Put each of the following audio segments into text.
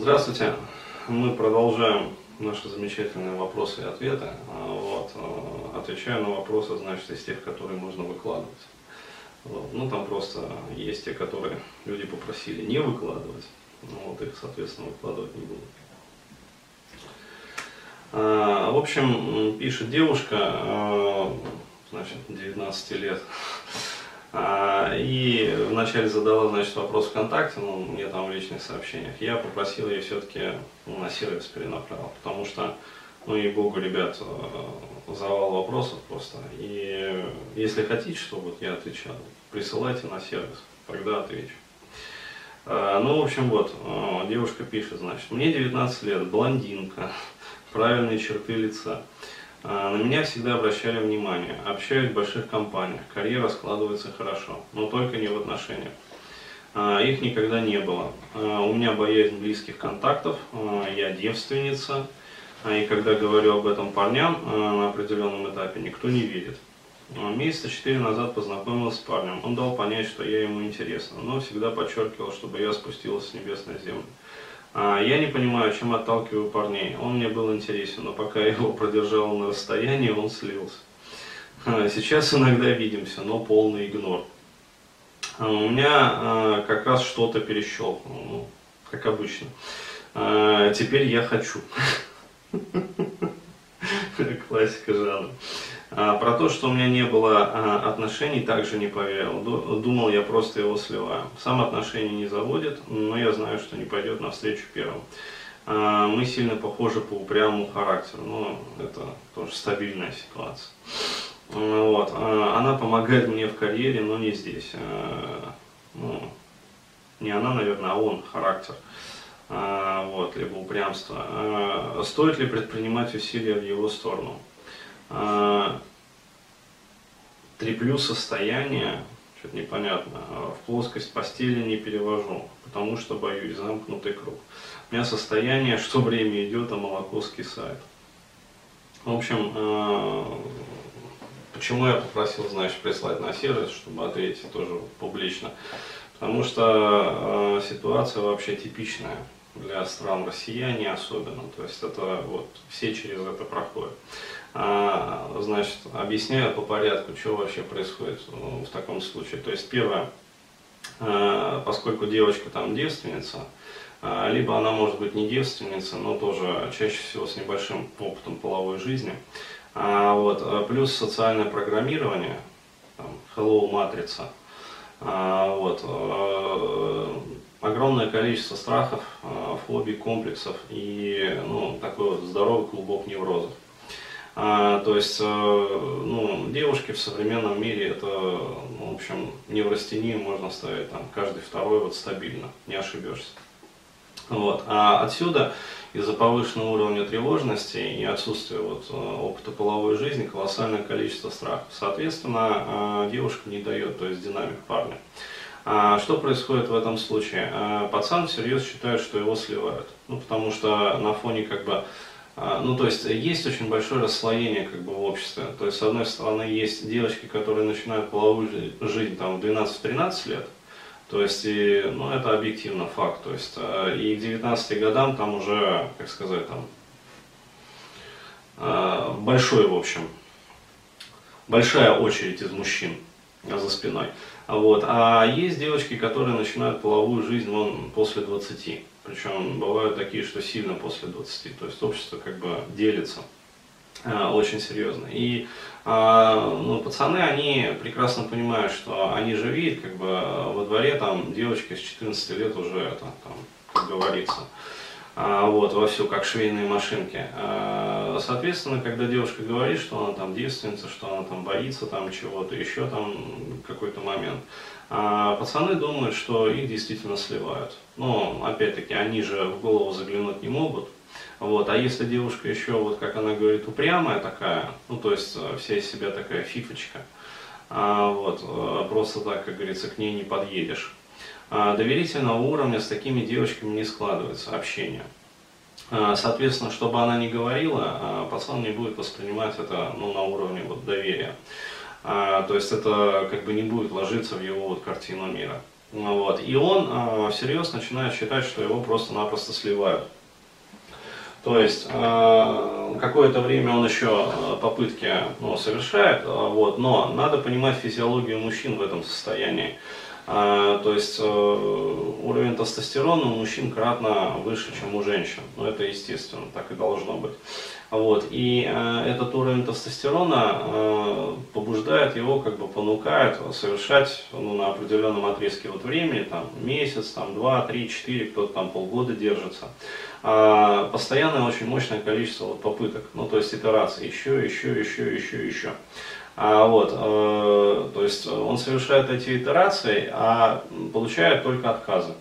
Здравствуйте. Мы продолжаем наши замечательные вопросы и ответы. А, вот. а, Отвечаю на вопросы, значит, из тех, которые можно выкладывать. Вот. Ну, там просто есть те, которые люди попросили не выкладывать. Ну, вот их, соответственно, выкладывать не буду. А, В общем, пишет девушка, значит, 19 лет, и вначале задала, значит, вопрос ВКонтакте, ну, мне там в личных сообщениях. Я попросил ее все-таки ну, на сервис перенаправил, потому что, ну, и богу, ребят, э, завал вопросов просто. И если хотите, чтобы я отвечал, присылайте на сервис, тогда отвечу. А, Ну, в общем, вот, э, девушка пишет, значит, мне 19 лет, блондинка, правильные черты лица. А, На меня всегда обращали внимание, общаюсь в больших компаниях, карьера складывается хорошо, но только не в отношениях. А, Их никогда не было. А, У меня боязнь близких контактов, я девственница, и когда говорю об этом парням на определенном этапе, никто не верит. Месяца четыре назад познакомилась с парнем. Он дал понять, что я ему интересна, но всегда подчеркивал, чтобы я спустилась с небес на землю. А, Я не понимаю, чем отталкиваю парней. Он мне был интересен, но пока я его продержал на расстоянии, он слился. А, Сейчас иногда видимся, но полный игнор. А, У меня как раз что-то перещелкнуло, ну, как обычно. Теперь я хочу. Классика жанра. А, Про то, что у меня не было а, отношений, также не поверил. Ду- Думал, я просто его сливаю. Сам отношения не заводит, но я знаю, что не пойдет навстречу первым. А, Мы сильно похожи по упрямому характеру, но это тоже стабильная ситуация. Вот. Она помогает мне в карьере, но не здесь. Ну, не она, наверное, а он, характер. Вот, либо упрямство. Стоит ли предпринимать усилия в его сторону? А, Треплю состояние, что-то непонятно, а в плоскость постели не перевожу, потому что боюсь, замкнутый круг. У меня состояние, что время идет, а молоко скисает. В общем, а, почему я попросил, значит, прислать на сервис, чтобы ответить тоже публично? Потому что ситуация вообще типичная для стран россияне особенно. То есть это вот все через это проходят. А, значит, объясняю по порядку, что вообще происходит э, в таком случае. То есть первое, э, поскольку девочка там девственница, э, либо она может быть не девственница, но тоже чаще всего с небольшим опытом половой жизни. А, вот, плюс социальное программирование, там, hello матрица, а, вот, огромное количество страхов, фобий, комплексов и ну, такой вот здоровый клубок неврозов. А, то есть, э, ну, девушки в современном мире это, ну, в общем, неврастению можно ставить там каждый второй вот стабильно, не ошибешься. Вот. А отсюда из-за повышенного уровня тревожности и отсутствия вот, э, опыта половой жизни колоссальное количество страхов. Соответственно, э, девушка не дает, то есть динамик парня. А Что происходит в этом случае? Пацан всерьез считает, что его сливают. Ну, потому что на фоне как бы ну, то есть есть очень большое расслоение как бы в обществе. То есть, с одной стороны, есть девочки, которые начинают половую жи- жизнь там в 12-13 лет. То есть, и, ну, это объективно факт. То есть, э, и к 19 годам там уже, как сказать, там, э, большой, в общем, большая очередь из мужчин за спиной. Вот. А есть девочки, которые начинают половую жизнь вон, после 20. Причем бывают такие, что сильно после 20. То есть общество как бы делится э, очень серьезно. И а, ну, пацаны, они прекрасно понимают, что они же видят, как бы во дворе там девочки с 14 лет уже это, там, говорится, а, вот, вовсю, как швейные машинки. А, Соответственно, когда девушка говорит, что она там девственница, что она там боится там чего-то, еще там какой-то момент, а пацаны думают, что их действительно сливают. Но, опять-таки, они же в голову заглянуть не могут. Вот. А если девушка еще, вот как она говорит, упрямая такая, ну то есть э, вся из себя такая фифочка, а, вот, э, просто так, как говорится, к ней не подъедешь. А, доверительного уровня с такими девочками не складывается общение. А, Соответственно, чтобы она не говорила, а, пацан не будет воспринимать это ну, на уровне вот, доверия. То есть это как бы не будет ложиться в его вот, картину мира. Вот. И он всерьез начинает считать, что его просто-напросто сливают. То есть какое-то время он еще попытки ну, совершает, вот, но надо понимать физиологию мужчин в этом состоянии. То есть уровень тестостерона у мужчин кратно выше, чем у женщин. Ну, это естественно, так и должно быть. Вот. И э, этот уровень тестостерона э, побуждает его, как бы понукает совершать ну, на определенном отрезке вот времени, там, месяц, там, два, три, четыре, кто-то там полгода держится. Э, постоянное очень мощное количество вот, попыток, ну то есть итераций, еще, еще, еще, еще, еще. А, вот, э, то есть он совершает эти итерации, а получает только отказы.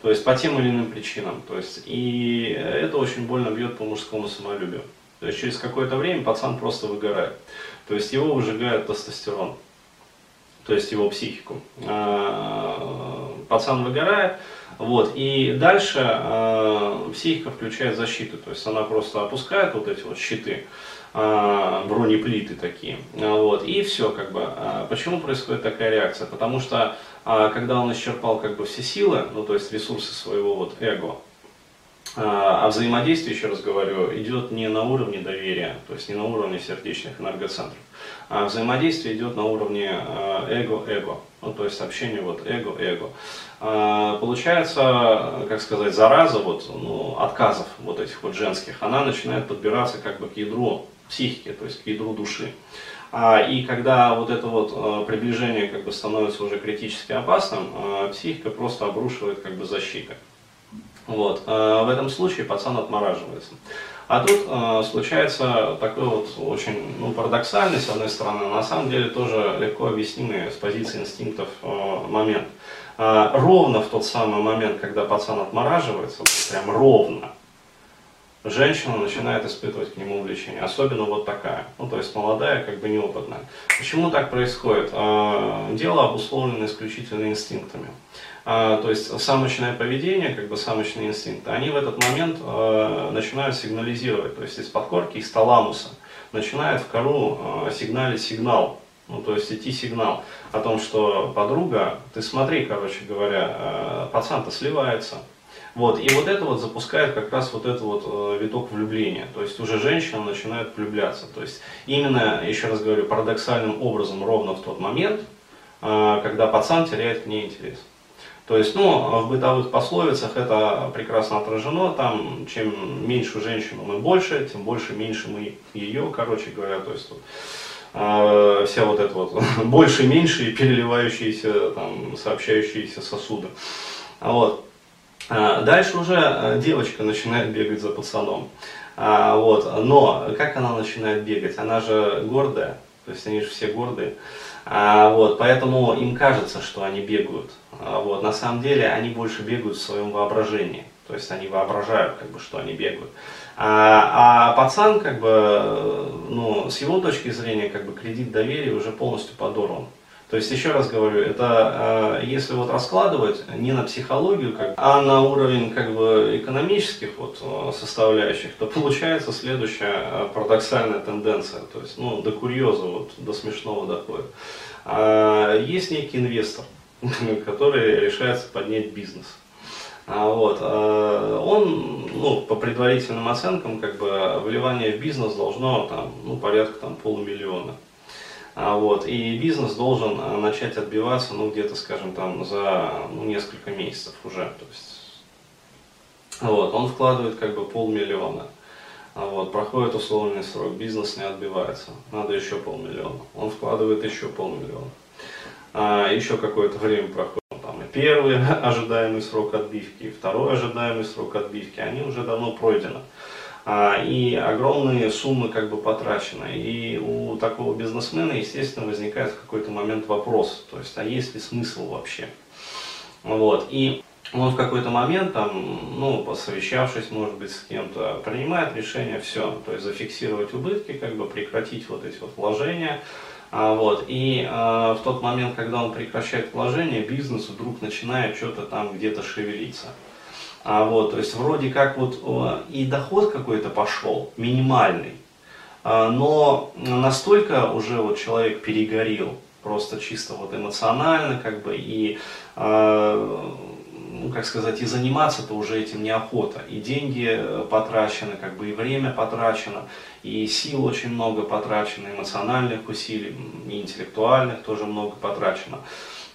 То есть по тем или иным причинам. То есть, и это очень больно бьет по мужскому самолюбию. То есть через какое-то время пацан просто выгорает. То есть его выжигает тестостерон, то есть его психику. А, пацан выгорает, вот, и дальше э, психика включает защиту, то есть она просто опускает вот эти вот щиты, э, бронеплиты такие, вот, и все, как бы. Почему происходит такая реакция? Потому что, э, когда он исчерпал как бы все силы, ну, то есть ресурсы своего вот эго, а, а взаимодействие, еще раз говорю, идет не на уровне доверия, то есть не на уровне сердечных энергоцентров, а взаимодействие идет на уровне а, эго-эго, ну, то есть общение вот эго-эго. А, получается, как сказать, зараза вот, ну, отказов вот этих вот женских, она начинает подбираться как бы к ядру психики, то есть к ядру души. И когда вот это вот приближение как бы становится уже критически опасным, психика просто обрушивает как бы защиты. Вот. А в этом случае пацан отмораживается. А тут э, случается такой вот очень ну, парадоксальный, с одной стороны, на самом деле тоже легко объяснимый с позиции инстинктов э, момент. Э, ровно в тот самый момент, когда пацан отмораживается, прям ровно, женщина начинает испытывать к нему влечение, особенно вот такая, ну то есть молодая, как бы неопытная. Почему так происходит? Дело обусловлено исключительно инстинктами. То есть самочное поведение, как бы самочные инстинкты, они в этот момент начинают сигнализировать, то есть из подкорки, из таламуса начинает в кору сигналить сигнал, ну, то есть идти сигнал о том, что подруга, ты смотри, короче говоря, пацан-то сливается, вот, и вот это вот запускает как раз вот этот вот э, виток влюбления. То есть уже женщина начинает влюбляться. То есть именно, еще раз говорю, парадоксальным образом ровно в тот момент, э, когда пацан теряет к ней интерес. То есть, ну, в бытовых пословицах это прекрасно отражено, там, чем меньше женщину мы больше, тем больше меньше мы ее, короче говоря, то есть, э, вся вот эта вот больше, меньше и переливающиеся, там, сообщающиеся сосуды. Вот. А, дальше уже э, девочка начинает бегать за пацаном. А, вот. Но как она начинает бегать? Она же гордая, то есть они же все гордые. А, вот, поэтому им кажется, что они бегают. Вот, на самом деле они больше бегают в своем воображении. То есть они воображают, как бы, что они бегают. А, а пацан, как бы, ну, с его точки зрения, как бы, кредит доверия уже полностью подорван. То есть, еще раз говорю, это э, если вот раскладывать не на психологию, как, а на уровень как бы экономических вот э, составляющих, то получается следующая э, парадоксальная тенденция. То есть, ну, до курьеза, вот, до смешного доходит. А, есть некий инвестор, который решается поднять бизнес. А, вот, а, он, ну, по предварительным оценкам, как бы, вливание в бизнес должно там, ну, порядка там, полумиллиона. А, вот, и бизнес должен а, начать отбиваться, ну, где-то, скажем, там, за ну, несколько месяцев уже. То есть, вот, он вкладывает как бы полмиллиона. А вот, проходит условный срок, бизнес не отбивается, надо еще полмиллиона. Он вкладывает еще полмиллиона. А, еще какое-то время проходит, там и первый ожидаемый срок отбивки, и второй ожидаемый срок отбивки, они уже давно пройдены. А, и огромные суммы как бы потрачены. И у такого бизнесмена, естественно, возникает в какой-то момент вопрос, то есть, а есть ли смысл вообще? Вот. И он в какой-то момент, там, ну, посовещавшись, может быть, с кем-то, принимает решение все, то есть зафиксировать убытки, как бы прекратить вот эти вот вложения. А, вот. И а, в тот момент, когда он прекращает вложения, бизнес вдруг начинает что-то там где-то шевелиться. А, вот, то есть вроде как вот и доход какой-то пошел, минимальный, а, но настолько уже вот человек перегорел, просто чисто вот эмоционально, как бы, и, э, ну, как сказать, и заниматься-то уже этим неохота. И деньги потрачены, как бы, и время потрачено, и сил очень много потрачено, эмоциональных усилий, и интеллектуальных тоже много потрачено.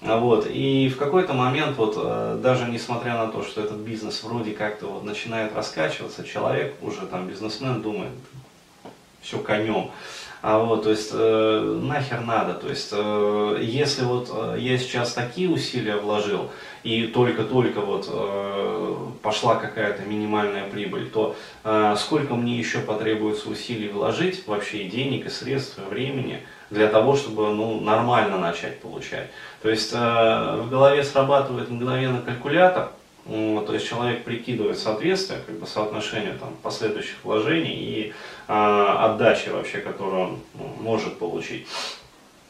Вот. И в какой-то момент, вот, э, даже несмотря на то, что этот бизнес вроде как-то вот начинает раскачиваться, человек уже там бизнесмен думает, все конем. А вот, то есть, э, нахер надо. То есть, э, если вот э, я сейчас такие усилия вложил, и только-только вот э, пошла какая-то минимальная прибыль, то э, сколько мне еще потребуется усилий вложить, вообще и денег, и средств, и времени, для того, чтобы ну, нормально начать получать. То есть, э, в голове срабатывает мгновенно калькулятор, то есть человек прикидывает соответствие, как бы соотношение там, последующих вложений и э, отдачи вообще, которую он ну, может получить.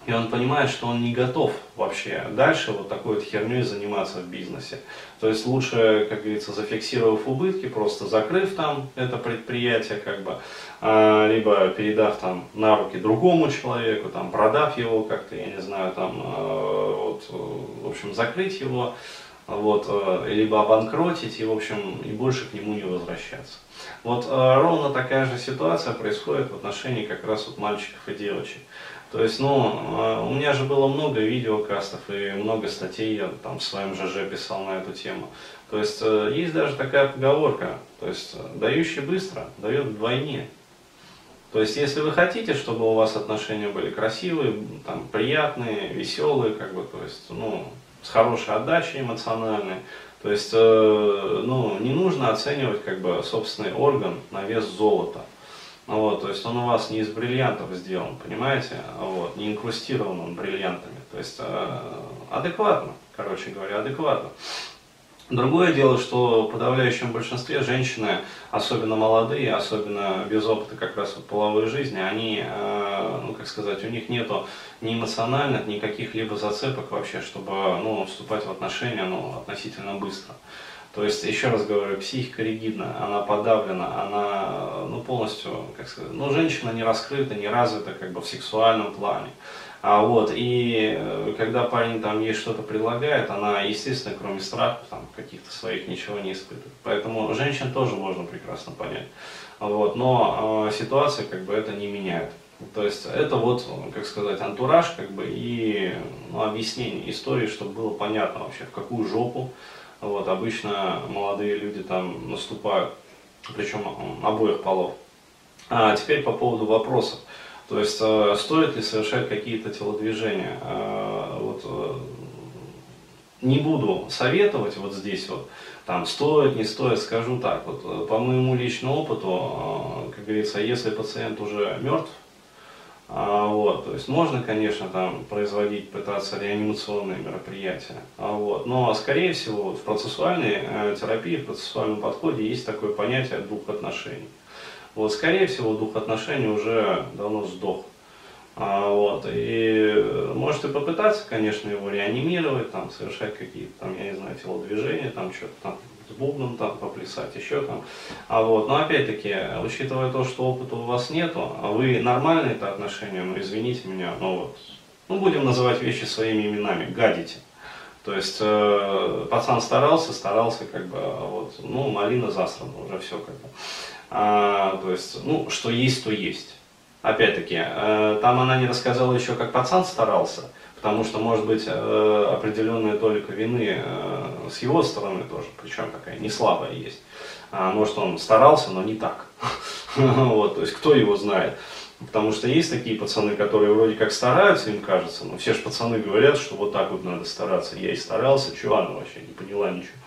И он понимает, что он не готов вообще дальше вот такой вот херней заниматься в бизнесе. То есть лучше, как говорится, зафиксировав убытки, просто закрыв там это предприятие, как бы, э, либо передав там на руки другому человеку, там, продав его как-то, я не знаю, там, э, вот, в общем, закрыть его вот, э, либо обанкротить и, в общем, и больше к нему не возвращаться. Вот э, ровно такая же ситуация происходит в отношении как раз вот мальчиков и девочек. То есть, ну, э, у меня же было много видеокастов и много статей я там в своем ЖЖ писал на эту тему. То есть, есть даже такая поговорка, то есть, дающий быстро дает вдвойне. То есть, если вы хотите, чтобы у вас отношения были красивые, там, приятные, веселые, как бы, то есть, ну, с хорошей отдачей эмоциональной. То есть, э, ну, не нужно оценивать как бы собственный орган на вес золота. Вот, то есть он у вас не из бриллиантов сделан, понимаете? Вот, не инкрустирован он бриллиантами. То есть э, адекватно, короче говоря, адекватно. Другое дело, что в подавляющем большинстве женщины, особенно молодые, особенно без опыта как раз вот половой жизни, они, э, ну как сказать, у них нету ни эмоциональных, ни каких-либо зацепок вообще, чтобы ну, вступать в отношения ну, относительно быстро. То есть, еще раз говорю, психика ригидна, она подавлена, она ну, полностью, как сказать, ну, женщина не раскрыта, не развита как бы в сексуальном плане. А вот, и э, когда парень там ей что-то предлагает, она, естественно, кроме страха, там, каких-то своих, ничего не испытывает. Поэтому женщин тоже можно прекрасно понять. Вот, но э, ситуация как бы это не меняет. То есть это вот, как сказать, антураж как бы и ну, объяснение истории, чтобы было понятно вообще, в какую жопу вот, обычно молодые люди там наступают, причем обоих полов. А теперь по поводу вопросов. То есть э, стоит ли совершать какие-то телодвижения? Э, вот, э, не буду советовать вот здесь вот, там стоит, не стоит, скажу так, вот по моему личному опыту, как говорится, если пациент уже мертв, а, вот, то есть можно, конечно, там производить, пытаться реанимационные мероприятия, а, вот, но, скорее всего, вот, в процессуальной терапии, в процессуальном подходе есть такое понятие двух отношений. Вот, скорее всего, дух отношений уже давно сдох. А, вот, и можете попытаться, конечно, его реанимировать, там, совершать какие-то, там, я не знаю, телодвижения, там, что-то там, бубном там поплясать, еще там. А вот, но опять-таки, учитывая то, что опыта у вас нету, а вы нормальные это отношения, ну, извините меня, но вот, ну, будем называть вещи своими именами, гадите. То есть э, пацан старался, старался, как бы, а вот, ну, малина засрана, уже все как бы. А, то есть, ну, что есть, то есть. Опять-таки, э, там она не рассказала еще, как пацан старался, потому что, может быть, э, определенная толика вины э, с его стороны тоже, причем такая не слабая есть. А, может, он старался, но не так. Вот, то есть, кто его знает. Потому что есть такие пацаны, которые вроде как стараются, им кажется, но все же пацаны говорят, что вот так вот надо стараться. Я и старался, чего она вообще не поняла ничего.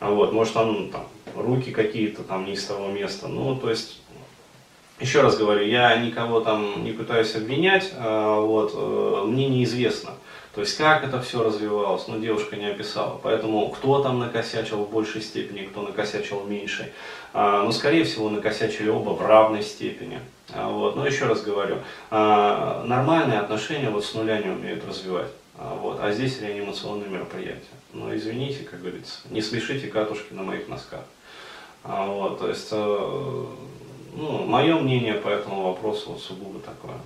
А вот, может, он там руки какие-то там не из того места. Ну, то есть, еще раз говорю, я никого там не пытаюсь обвинять, а, вот, э, мне неизвестно. То есть, как это все развивалось, ну, девушка не описала. Поэтому, кто там накосячил в большей степени, кто накосячил меньшей. А, ну, скорее всего, накосячили оба в равной степени. А, вот. Но еще раз говорю, нормальные отношения вот с нуля не умеют развивать. Вот. А здесь реанимационные мероприятия. Ну, извините, как говорится, не смешите катушки на моих носках. А, вот, то есть, э, ну, мое мнение по этому вопросу вот сугубо такое.